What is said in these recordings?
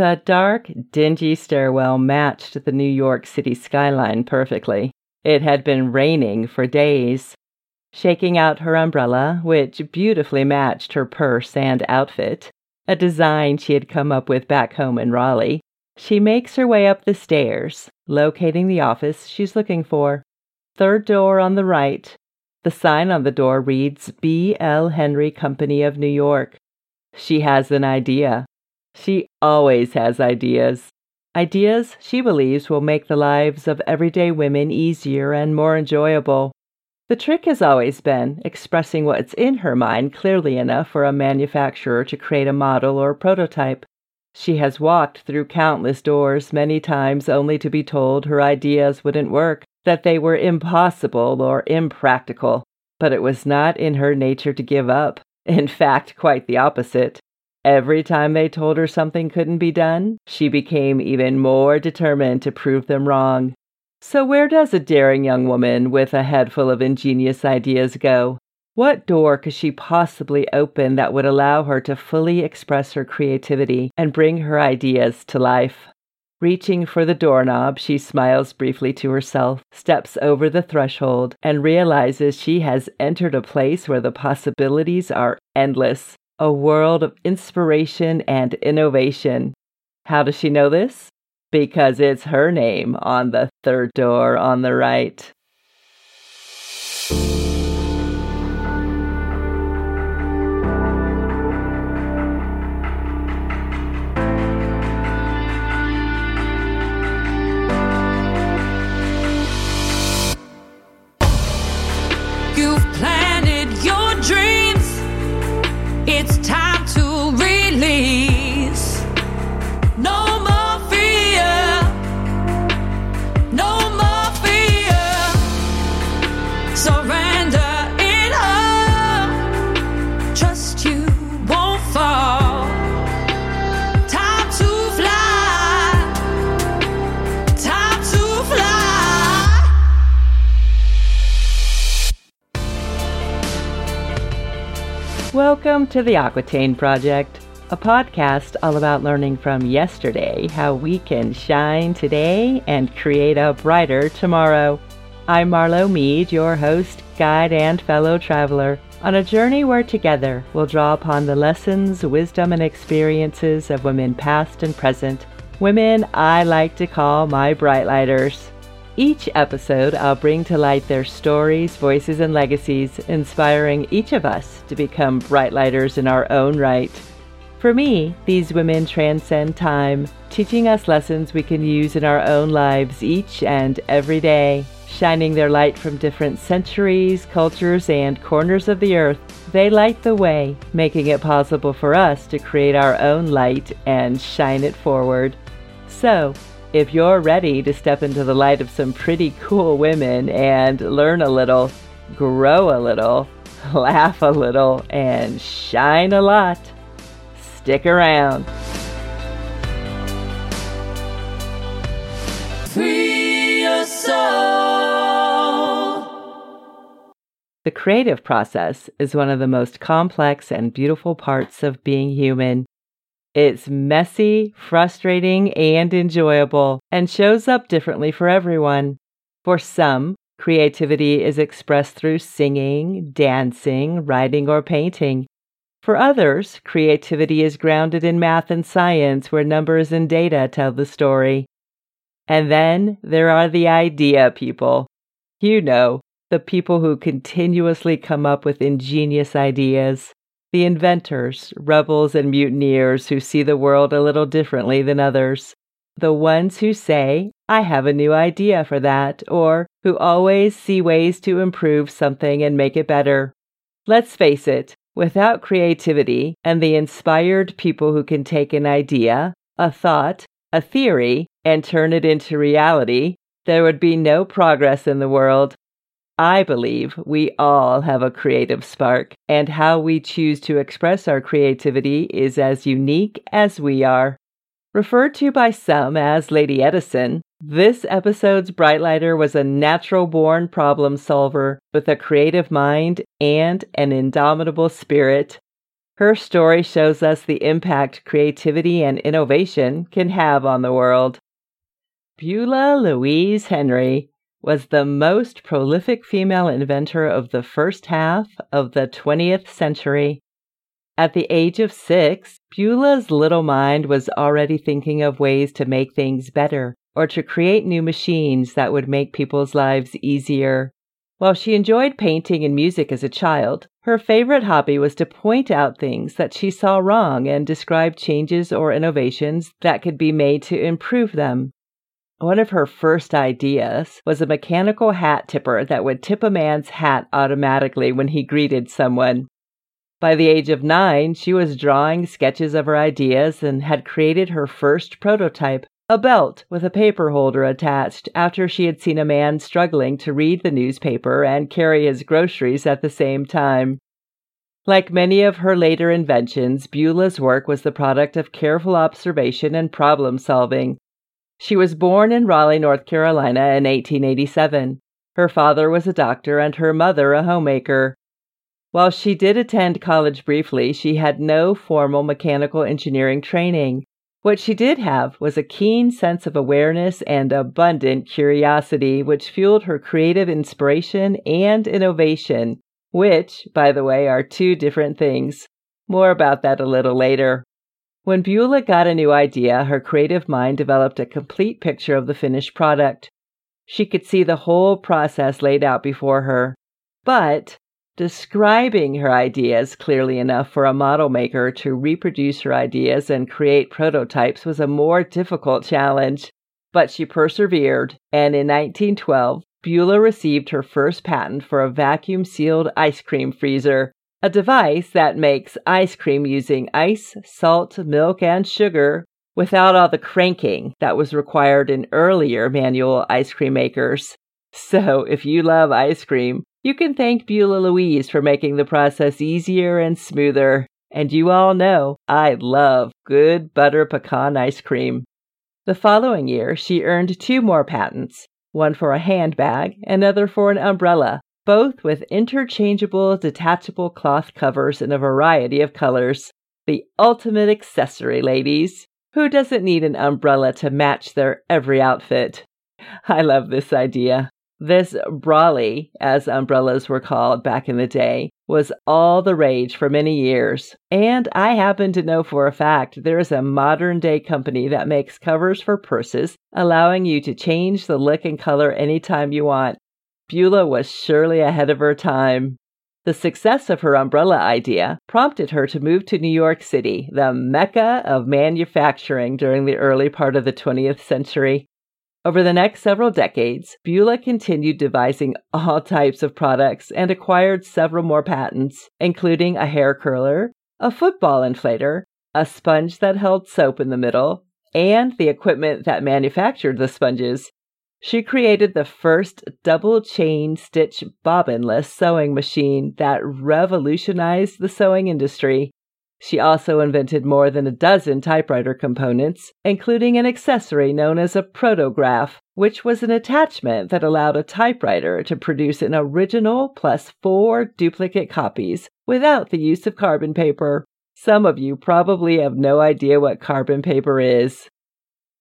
The dark, dingy stairwell matched the New York City skyline perfectly. It had been raining for days. Shaking out her umbrella, which beautifully matched her purse and outfit, a design she had come up with back home in Raleigh, she makes her way up the stairs, locating the office she's looking for. Third door on the right. The sign on the door reads B. L. Henry Company of New York. She has an idea. She always has ideas. Ideas she believes will make the lives of everyday women easier and more enjoyable. The trick has always been expressing what's in her mind clearly enough for a manufacturer to create a model or prototype. She has walked through countless doors many times only to be told her ideas wouldn't work, that they were impossible or impractical. But it was not in her nature to give up. In fact, quite the opposite. Every time they told her something couldn't be done, she became even more determined to prove them wrong. So, where does a daring young woman with a head full of ingenious ideas go? What door could she possibly open that would allow her to fully express her creativity and bring her ideas to life? Reaching for the doorknob, she smiles briefly to herself, steps over the threshold, and realizes she has entered a place where the possibilities are endless, a world of inspiration and innovation. How does she know this? because it's her name on the third door on the right. Welcome to the Aquitaine Project, a podcast all about learning from yesterday how we can shine today and create a brighter tomorrow. I'm Marlo Mead, your host, guide, and fellow traveler, on a journey where together we'll draw upon the lessons, wisdom, and experiences of women past and present, women I like to call my Brightlighters. Each episode, I'll bring to light their stories, voices, and legacies, inspiring each of us to become brightlighters in our own right. For me, these women transcend time, teaching us lessons we can use in our own lives each and every day. Shining their light from different centuries, cultures, and corners of the earth, they light the way, making it possible for us to create our own light and shine it forward. So, if you're ready to step into the light of some pretty cool women and learn a little, grow a little, laugh a little, and shine a lot, stick around. Free your soul. The creative process is one of the most complex and beautiful parts of being human. It's messy, frustrating, and enjoyable, and shows up differently for everyone. For some, creativity is expressed through singing, dancing, writing, or painting. For others, creativity is grounded in math and science, where numbers and data tell the story. And then there are the idea people. You know, the people who continuously come up with ingenious ideas the inventors, rebels, and mutineers who see the world a little differently than others, the ones who say, I have a new idea for that, or who always see ways to improve something and make it better. Let's face it, without creativity and the inspired people who can take an idea, a thought, a theory, and turn it into reality, there would be no progress in the world. I believe we all have a creative spark, and how we choose to express our creativity is as unique as we are. Referred to by some as Lady Edison, this episode's Brightlighter was a natural born problem solver with a creative mind and an indomitable spirit. Her story shows us the impact creativity and innovation can have on the world. Beulah Louise Henry was the most prolific female inventor of the first half of the 20th century. At the age of six, Beulah's little mind was already thinking of ways to make things better or to create new machines that would make people's lives easier. While she enjoyed painting and music as a child, her favorite hobby was to point out things that she saw wrong and describe changes or innovations that could be made to improve them. One of her first ideas was a mechanical hat tipper that would tip a man's hat automatically when he greeted someone. By the age of nine, she was drawing sketches of her ideas and had created her first prototype, a belt with a paper holder attached after she had seen a man struggling to read the newspaper and carry his groceries at the same time. Like many of her later inventions, Beulah's work was the product of careful observation and problem solving. She was born in Raleigh, North Carolina in 1887. Her father was a doctor and her mother a homemaker. While she did attend college briefly, she had no formal mechanical engineering training. What she did have was a keen sense of awareness and abundant curiosity, which fueled her creative inspiration and innovation, which, by the way, are two different things. More about that a little later. When Beulah got a new idea, her creative mind developed a complete picture of the finished product. She could see the whole process laid out before her. But Describing her ideas clearly enough for a model maker to reproduce her ideas and create prototypes was a more difficult challenge. But she persevered, and in 1912, Beulah received her first patent for a vacuum sealed ice cream freezer, a device that makes ice cream using ice, salt, milk, and sugar without all the cranking that was required in earlier manual ice cream makers. So, if you love ice cream, you can thank Beulah Louise for making the process easier and smoother. And you all know I love good butter pecan ice cream. The following year, she earned two more patents one for a handbag, another for an umbrella, both with interchangeable detachable cloth covers in a variety of colors. The ultimate accessory, ladies. Who doesn't need an umbrella to match their every outfit? I love this idea. This brolly, as umbrellas were called back in the day, was all the rage for many years. And I happen to know for a fact there is a modern day company that makes covers for purses, allowing you to change the look and color anytime you want. Beulah was surely ahead of her time. The success of her umbrella idea prompted her to move to New York City, the mecca of manufacturing during the early part of the 20th century. Over the next several decades, Beulah continued devising all types of products and acquired several more patents, including a hair curler, a football inflator, a sponge that held soap in the middle, and the equipment that manufactured the sponges. She created the first double chain stitch bobbinless sewing machine that revolutionized the sewing industry. She also invented more than a dozen typewriter components, including an accessory known as a protograph, which was an attachment that allowed a typewriter to produce an original plus four duplicate copies without the use of carbon paper. Some of you probably have no idea what carbon paper is.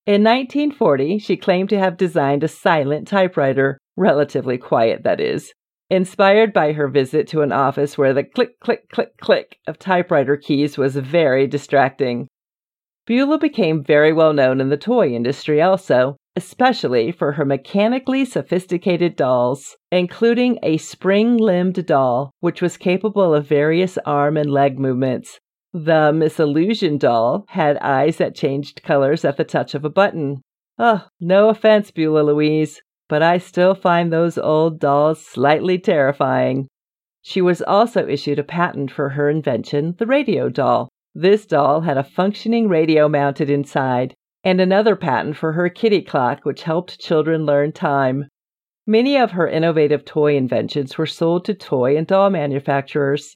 In 1940, she claimed to have designed a silent typewriter, relatively quiet, that is, Inspired by her visit to an office where the click, click, click, click of typewriter keys was very distracting. Beulah became very well known in the toy industry also, especially for her mechanically sophisticated dolls, including a spring limbed doll, which was capable of various arm and leg movements. The Miss Illusion doll had eyes that changed colors at the touch of a button. Oh, no offense, Beulah Louise, but I still find those old dolls slightly terrifying. She was also issued a patent for her invention, the radio doll. This doll had a functioning radio mounted inside, and another patent for her kitty clock, which helped children learn time. Many of her innovative toy inventions were sold to toy and doll manufacturers.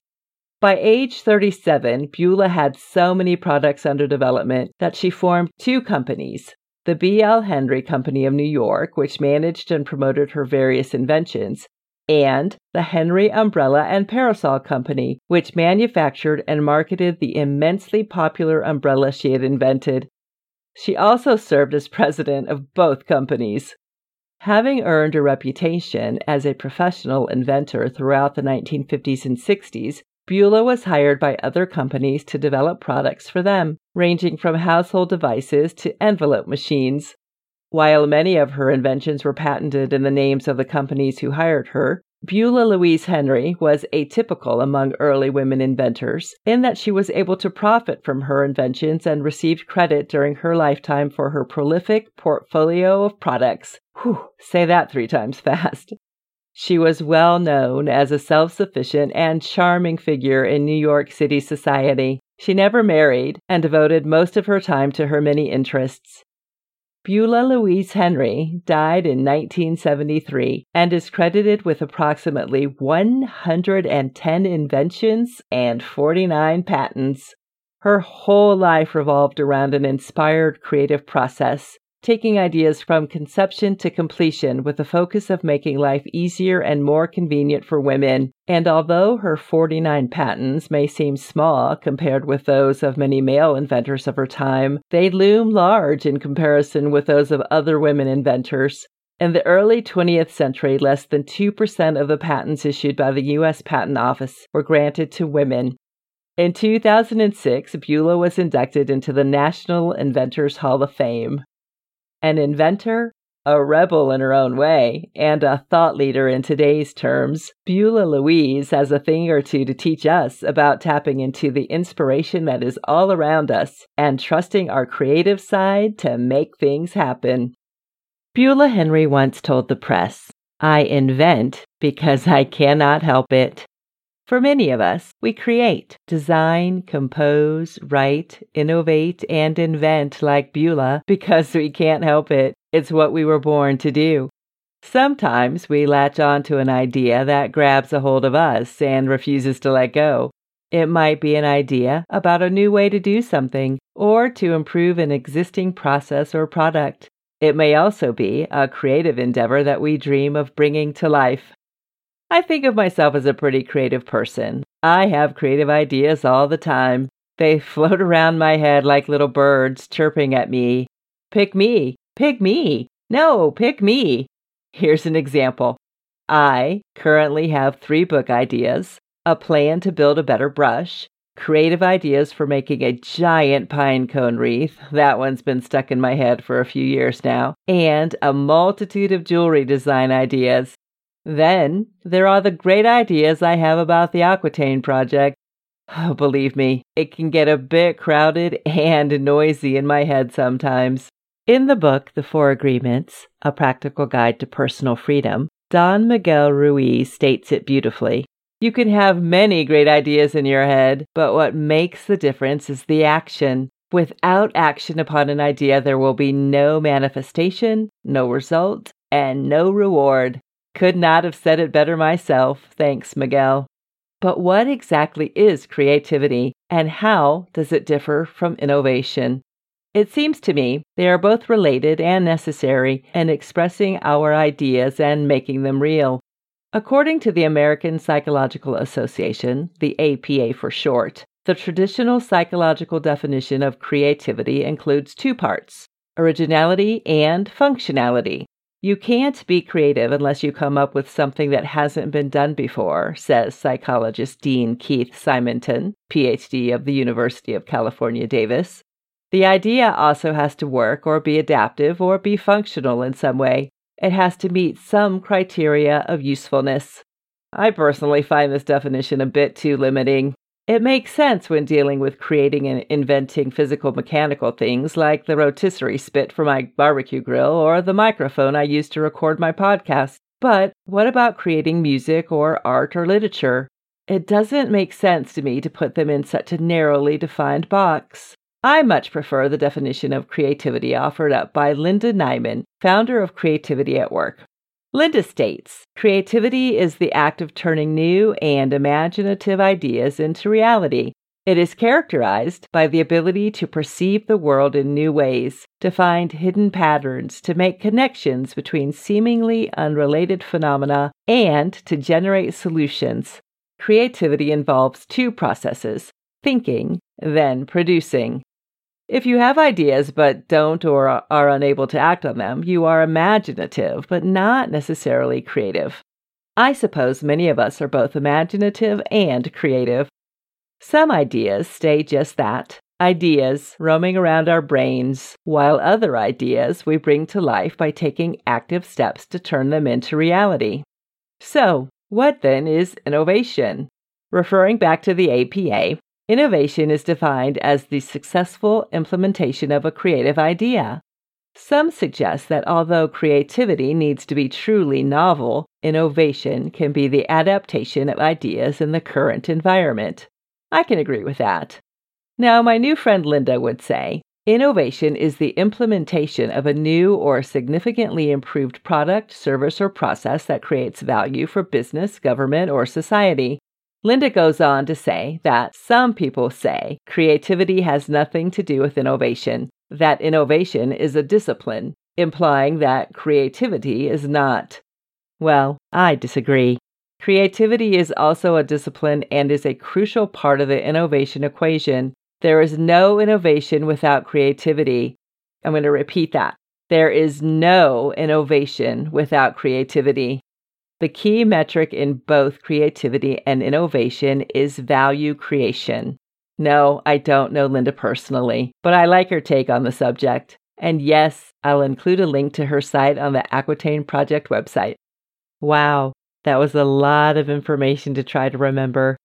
By age 37, Beulah had so many products under development that she formed two companies, the B.L. Henry Company of New York, which managed and promoted her various inventions, and the Henry Umbrella and Parasol Company, which manufactured and marketed the immensely popular umbrella she had invented. She also served as president of both companies. Having earned a reputation as a professional inventor throughout the 1950s and 60s, Beulah was hired by other companies to develop products for them, ranging from household devices to envelope machines. While many of her inventions were patented in the names of the companies who hired her, Beulah Louise Henry was atypical among early women inventors in that she was able to profit from her inventions and received credit during her lifetime for her prolific portfolio of products. Whew, say that three times fast. She was well known as a self sufficient and charming figure in New York City society. She never married and devoted most of her time to her many interests. Beulah Louise Henry died in 1973 and is credited with approximately 110 inventions and 49 patents. Her whole life revolved around an inspired creative process taking ideas from conception to completion with the focus of making life easier and more convenient for women. And although her 49 patents may seem small compared with those of many male inventors of her time, they loom large in comparison with those of other women inventors. In the early 20th century, less than 2% of the patents issued by the U.S. Patent Office were granted to women. In 2006, Beulah was inducted into the National Inventors Hall of Fame an inventor, a rebel in her own way, and a thought leader in today's terms, Beulah Louise has a thing or two to teach us about tapping into the inspiration that is all around us and trusting our creative side to make things happen. Beulah Henry once told the press, I invent because I cannot help it. For many of us, we create, design, compose, write, innovate, and invent like Beulah because we can't help it. It's what we were born to do. Sometimes we latch on to an idea that grabs a hold of us and refuses to let go. It might be an idea about a new way to do something or to improve an existing process or product. It may also be a creative endeavor that we dream of bringing to life. I think of myself as a pretty creative person. I have creative ideas all the time. They float around my head like little birds chirping at me. Pick me, pick me, no, pick me. Here's an example. I currently have three book ideas, a plan to build a better brush, creative ideas for making a giant pine cone wreath. That one's been stuck in my head for a few years now, and a multitude of jewelry design ideas. Then there are the great ideas I have about the Aquitaine project. Oh, believe me, it can get a bit crowded and noisy in my head sometimes. In the book, The Four Agreements A Practical Guide to Personal Freedom, Don Miguel Ruiz states it beautifully. You can have many great ideas in your head, but what makes the difference is the action. Without action upon an idea, there will be no manifestation, no result, and no reward. Could not have said it better myself. Thanks, Miguel. But what exactly is creativity and how does it differ from innovation? It seems to me they are both related and necessary in expressing our ideas and making them real. According to the American Psychological Association, the APA for short, the traditional psychological definition of creativity includes two parts originality and functionality. You can't be creative unless you come up with something that hasn't been done before, says psychologist Dean Keith Simonton, PhD of the University of California, Davis. The idea also has to work or be adaptive or be functional in some way. It has to meet some criteria of usefulness. I personally find this definition a bit too limiting. It makes sense when dealing with creating and inventing physical mechanical things like the rotisserie spit for my barbecue grill or the microphone I use to record my podcast. But what about creating music or art or literature? It doesn't make sense to me to put them in such a narrowly defined box. I much prefer the definition of creativity offered up by Linda Naiman, founder of Creativity at Work. Linda states creativity is the act of turning new and imaginative ideas into reality. It is characterized by the ability to perceive the world in new ways, to find hidden patterns, to make connections between seemingly unrelated phenomena, and to generate solutions. Creativity involves two processes thinking, then producing. If you have ideas but don't or are unable to act on them, you are imaginative but not necessarily creative. I suppose many of us are both imaginative and creative. Some ideas stay just that ideas roaming around our brains, while other ideas we bring to life by taking active steps to turn them into reality. So, what then is innovation? Referring back to the APA, innovation is defined as the successful implementation of a creative idea. Some suggest that although creativity needs to be truly novel, innovation can be the adaptation of ideas in the current environment. I can agree with that. Now, my new friend Linda would say innovation is the implementation of a new or significantly improved product, service, or process that creates value for business, government, or society. Linda goes on to say that some people say creativity has nothing to do with innovation, that innovation is a discipline, implying that creativity is not. Well, I disagree. Creativity is also a discipline and is a crucial part of the innovation equation. There is no innovation without creativity. I'm going to repeat that. There is no innovation without creativity. The key metric in both creativity and innovation is value creation. No, I don't know Linda personally, but I like her take on the subject. And yes, I'll include a link to her site on the Aquitaine Project website. Wow, that was a lot of information to try to remember.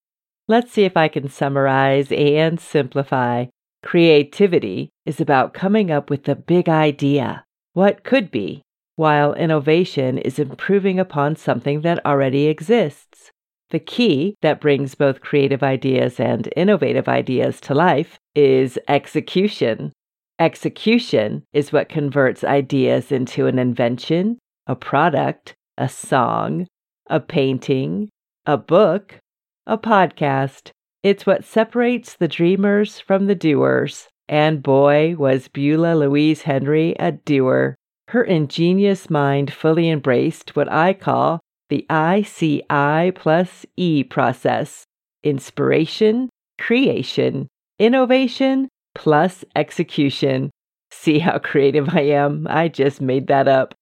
Let's see if I can summarize and simplify. Creativity is about coming up with the big idea, what could be, while innovation is improving upon something that already exists. The key that brings both creative ideas and innovative ideas to life is execution. Execution is what converts ideas into an invention, a product, a song, a painting, a book, a podcast. It's what separates the dreamers from the doers. And boy, was Beulah Louise Henry a doer. Her ingenious mind fully embraced what I call the ICI plus E process inspiration, creation, innovation, plus execution. See how creative I am? I just made that up.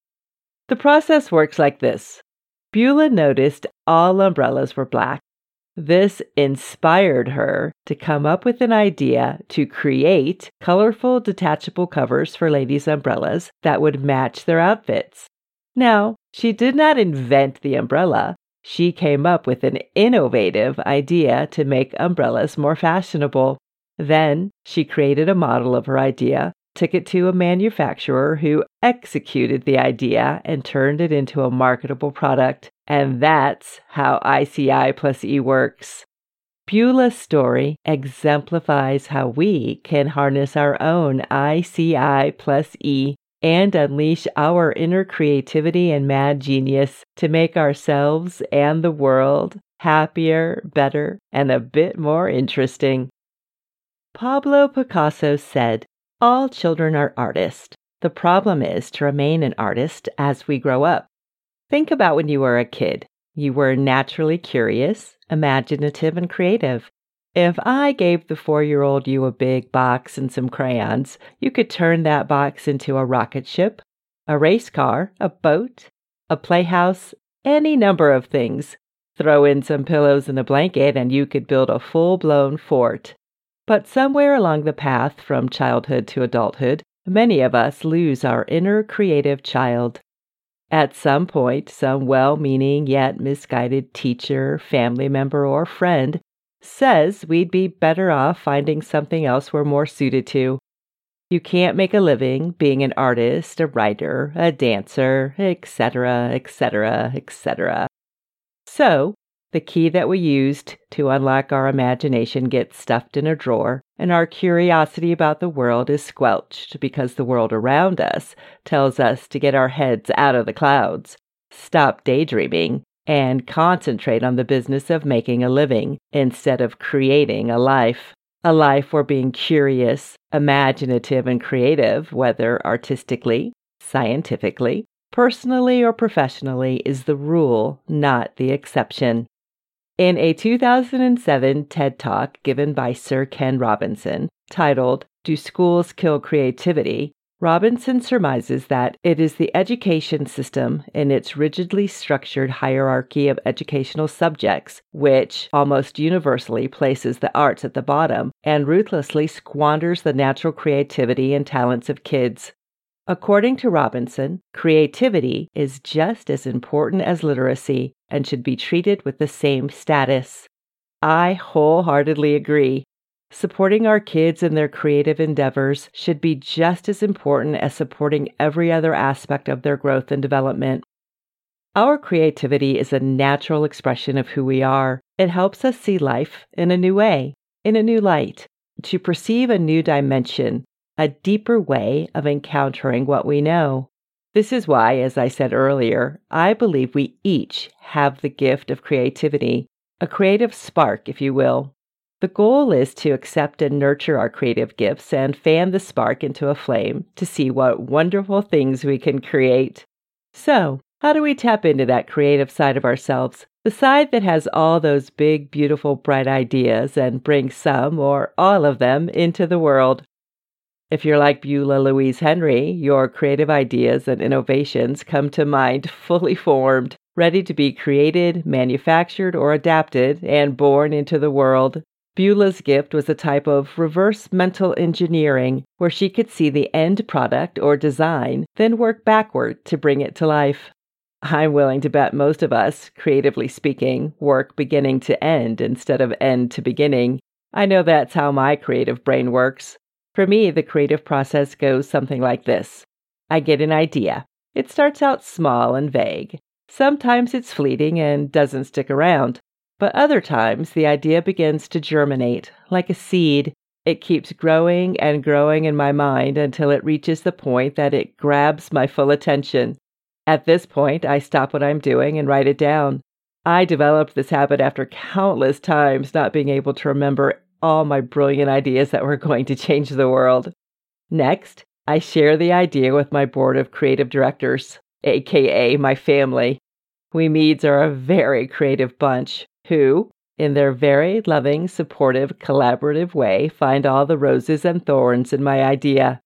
The process works like this Beulah noticed all umbrellas were black. This inspired her to come up with an idea to create colorful detachable covers for ladies' umbrellas that would match their outfits. Now, she did not invent the umbrella. She came up with an innovative idea to make umbrellas more fashionable. Then she created a model of her idea took it to a manufacturer who executed the idea and turned it into a marketable product. And that's how ICI plus E works. Beulah's story exemplifies how we can harness our own ICI plus E and unleash our inner creativity and mad genius to make ourselves and the world happier, better, and a bit more interesting. Pablo Picasso said, all children are artists. The problem is to remain an artist as we grow up. Think about when you were a kid. You were naturally curious, imaginative, and creative. If I gave the four year old you a big box and some crayons, you could turn that box into a rocket ship, a race car, a boat, a playhouse, any number of things. Throw in some pillows and a blanket, and you could build a full blown fort. But somewhere along the path from childhood to adulthood, many of us lose our inner creative child. At some point, some well meaning yet misguided teacher, family member, or friend says we'd be better off finding something else we're more suited to. You can't make a living being an artist, a writer, a dancer, etc., etc., etc. So, the key that we used to unlock our imagination gets stuffed in a drawer, and our curiosity about the world is squelched because the world around us tells us to get our heads out of the clouds, stop daydreaming, and concentrate on the business of making a living instead of creating a life. a life where being curious, imaginative, and creative, whether artistically, scientifically, personally, or professionally, is the rule, not the exception. In a 2007 TED Talk given by Sir Ken Robinson, titled Do Schools Kill Creativity? Robinson surmises that it is the education system in its rigidly structured hierarchy of educational subjects which almost universally places the arts at the bottom and ruthlessly squanders the natural creativity and talents of kids. According to Robinson, creativity is just as important as literacy and should be treated with the same status. I wholeheartedly agree. Supporting our kids in their creative endeavors should be just as important as supporting every other aspect of their growth and development. Our creativity is a natural expression of who we are. It helps us see life in a new way, in a new light, to perceive a new dimension, a deeper way of encountering what we know. This is why, as I said earlier, I believe we each have the gift of creativity, a creative spark, if you will. The goal is to accept and nurture our creative gifts and fan the spark into a flame to see what wonderful things we can create. So, how do we tap into that creative side of ourselves, the side that has all those big, beautiful, bright ideas and bring some or all of them into the world? If you're like Beulah Louise Henry, your creative ideas and innovations come to mind fully formed, ready to be created, manufactured, or adapted and born into the world. Beulah's gift was a type of reverse mental engineering where she could see the end product or design, then work backward to bring it to life. I'm willing to bet most of us, creatively speaking, work beginning to end instead of end to beginning. I know that's how my creative brain works. For me, the creative process goes something like this I get an idea. It starts out small and vague. Sometimes it's fleeting and doesn't stick around. But other times, the idea begins to germinate like a seed. It keeps growing and growing in my mind until it reaches the point that it grabs my full attention. At this point, I stop what I'm doing and write it down. I developed this habit after countless times not being able to remember all my brilliant ideas that were going to change the world. Next, I share the idea with my board of creative directors, aka my family. We Meads are a very creative bunch who, in their very loving, supportive, collaborative way, find all the roses and thorns in my idea.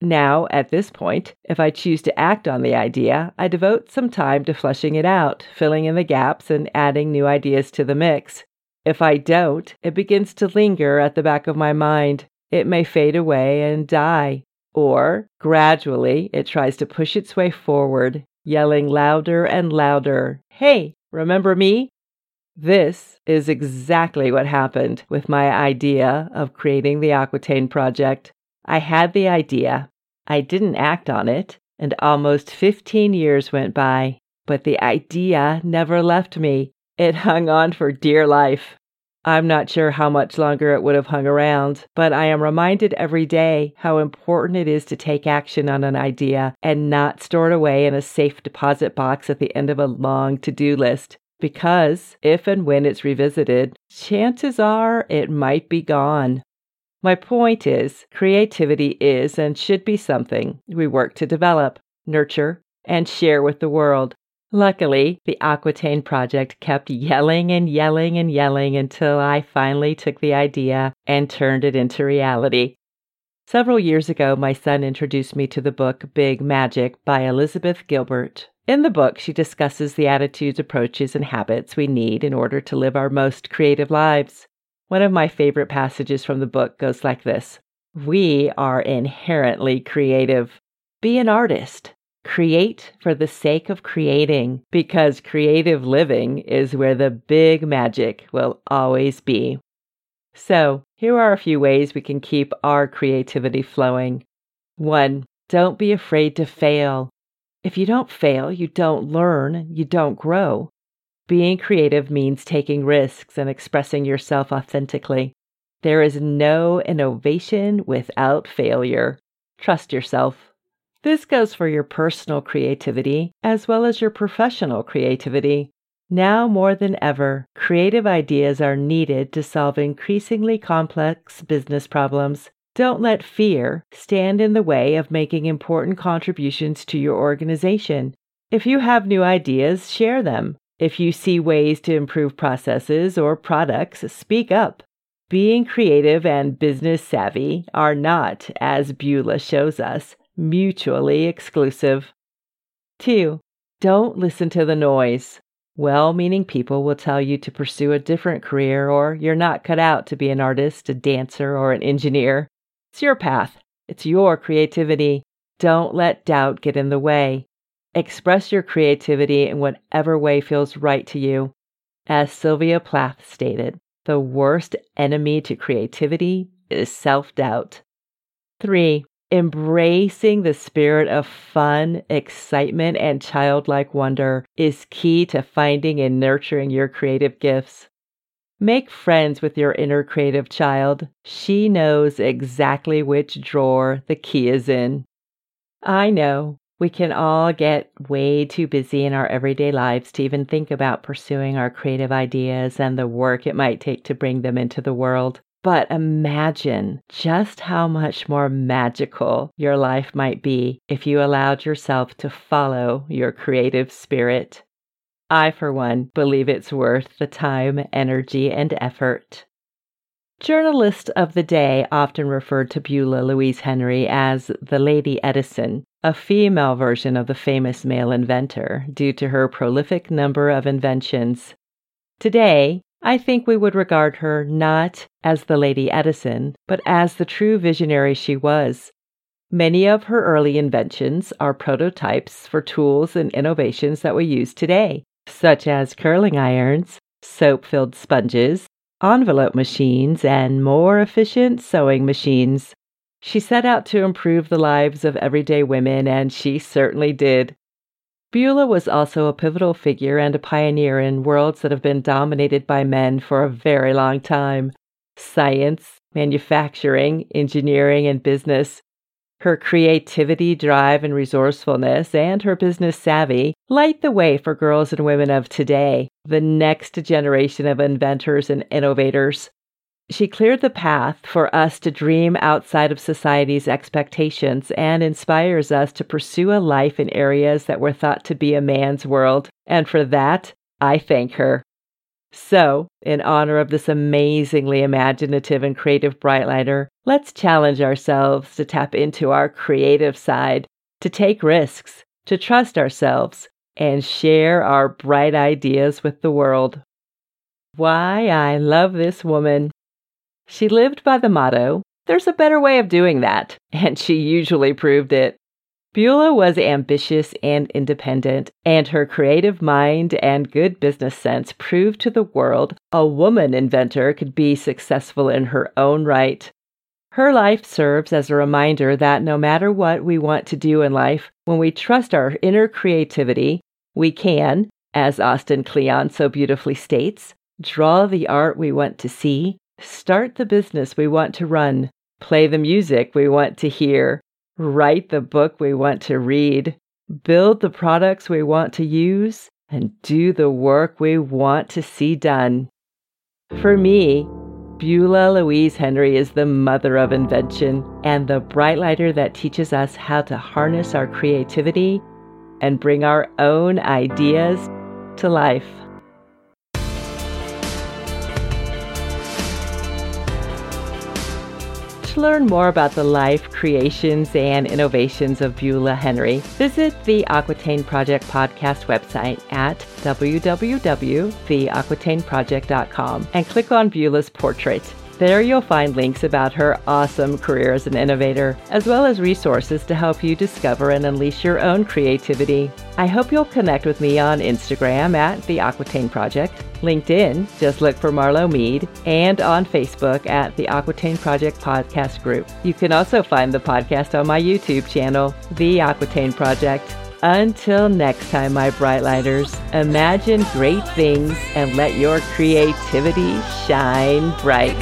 Now, at this point, if I choose to act on the idea, I devote some time to fleshing it out, filling in the gaps, and adding new ideas to the mix. If I don't, it begins to linger at the back of my mind. It may fade away and die. Or, gradually, it tries to push its way forward, yelling louder and louder, Hey, remember me? This is exactly what happened with my idea of creating the Aquitaine Project. I had the idea, I didn't act on it, and almost 15 years went by, but the idea never left me. It hung on for dear life. I'm not sure how much longer it would have hung around, but I am reminded every day how important it is to take action on an idea and not store it away in a safe deposit box at the end of a long to do list because if and when it's revisited, chances are it might be gone. My point is, creativity is and should be something we work to develop, nurture, and share with the world. Luckily, the Aquitaine project kept yelling and yelling and yelling until I finally took the idea and turned it into reality. Several years ago, my son introduced me to the book Big Magic by Elizabeth Gilbert. In the book, she discusses the attitudes, approaches, and habits we need in order to live our most creative lives. One of my favorite passages from the book goes like this We are inherently creative. Be an artist. Create for the sake of creating, because creative living is where the big magic will always be. So, here are a few ways we can keep our creativity flowing. 1. Don't be afraid to fail. If you don't fail, you don't learn, you don't grow. Being creative means taking risks and expressing yourself authentically. There is no innovation without failure. Trust yourself. This goes for your personal creativity as well as your professional creativity. Now more than ever, creative ideas are needed to solve increasingly complex business problems. Don't let fear stand in the way of making important contributions to your organization. If you have new ideas, share them. If you see ways to improve processes or products, speak up. Being creative and business savvy are not, as Beulah shows us, mutually exclusive. 2. Don't listen to the noise. Well meaning people will tell you to pursue a different career or you're not cut out to be an artist, a dancer, or an engineer. It's your path, it's your creativity. Don't let doubt get in the way. Express your creativity in whatever way feels right to you. As Sylvia Plath stated, the worst enemy to creativity is self doubt. 3. Embracing the spirit of fun, excitement, and childlike wonder is key to finding and nurturing your creative gifts. Make friends with your inner creative child. She knows exactly which drawer the key is in. I know we can all get way too busy in our everyday lives to even think about pursuing our creative ideas and the work it might take to bring them into the world. But imagine just how much more magical your life might be if you allowed yourself to follow your creative spirit. I, for one, believe it's worth the time, energy, and effort. Journalists of the day often referred to Beulah Louise Henry as the Lady Edison, a female version of the famous male inventor, due to her prolific number of inventions. Today, I think we would regard her not as the Lady Edison, but as the true visionary she was. Many of her early inventions are prototypes for tools and innovations that we use today, such as curling irons, soap filled sponges, envelope machines, and more efficient sewing machines. She set out to improve the lives of everyday women, and she certainly did. Beulah was also a pivotal figure and a pioneer in worlds that have been dominated by men for a very long time science, manufacturing, engineering, and business. Her creativity, drive, and resourcefulness, and her business savvy light the way for girls and women of today, the next generation of inventors and innovators. She cleared the path for us to dream outside of society's expectations and inspires us to pursue a life in areas that were thought to be a man's world. And for that, I thank her. So, in honor of this amazingly imaginative and creative Brightlighter, let's challenge ourselves to tap into our creative side, to take risks, to trust ourselves, and share our bright ideas with the world. Why I love this woman. She lived by the motto, there's a better way of doing that, and she usually proved it. Beulah was ambitious and independent, and her creative mind and good business sense proved to the world a woman inventor could be successful in her own right. Her life serves as a reminder that no matter what we want to do in life, when we trust our inner creativity, we can, as Austin Kleon so beautifully states, draw the art we want to see Start the business we want to run, play the music we want to hear, write the book we want to read, build the products we want to use, and do the work we want to see done. For me, Beulah Louise Henry is the mother of invention and the Brightlighter that teaches us how to harness our creativity and bring our own ideas to life. To learn more about the life, creations, and innovations of Beulah Henry, visit the Aquitaine Project podcast website at www.theaquitaineproject.com and click on Beulah's portrait. There you'll find links about her awesome career as an innovator, as well as resources to help you discover and unleash your own creativity. I hope you'll connect with me on Instagram at The Aquitaine Project, LinkedIn, just look for Marlo Mead, and on Facebook at The Aquitaine Project Podcast Group. You can also find the podcast on my YouTube channel, The Aquitaine Project. Until next time, my Brightlighters, imagine great things and let your creativity shine bright.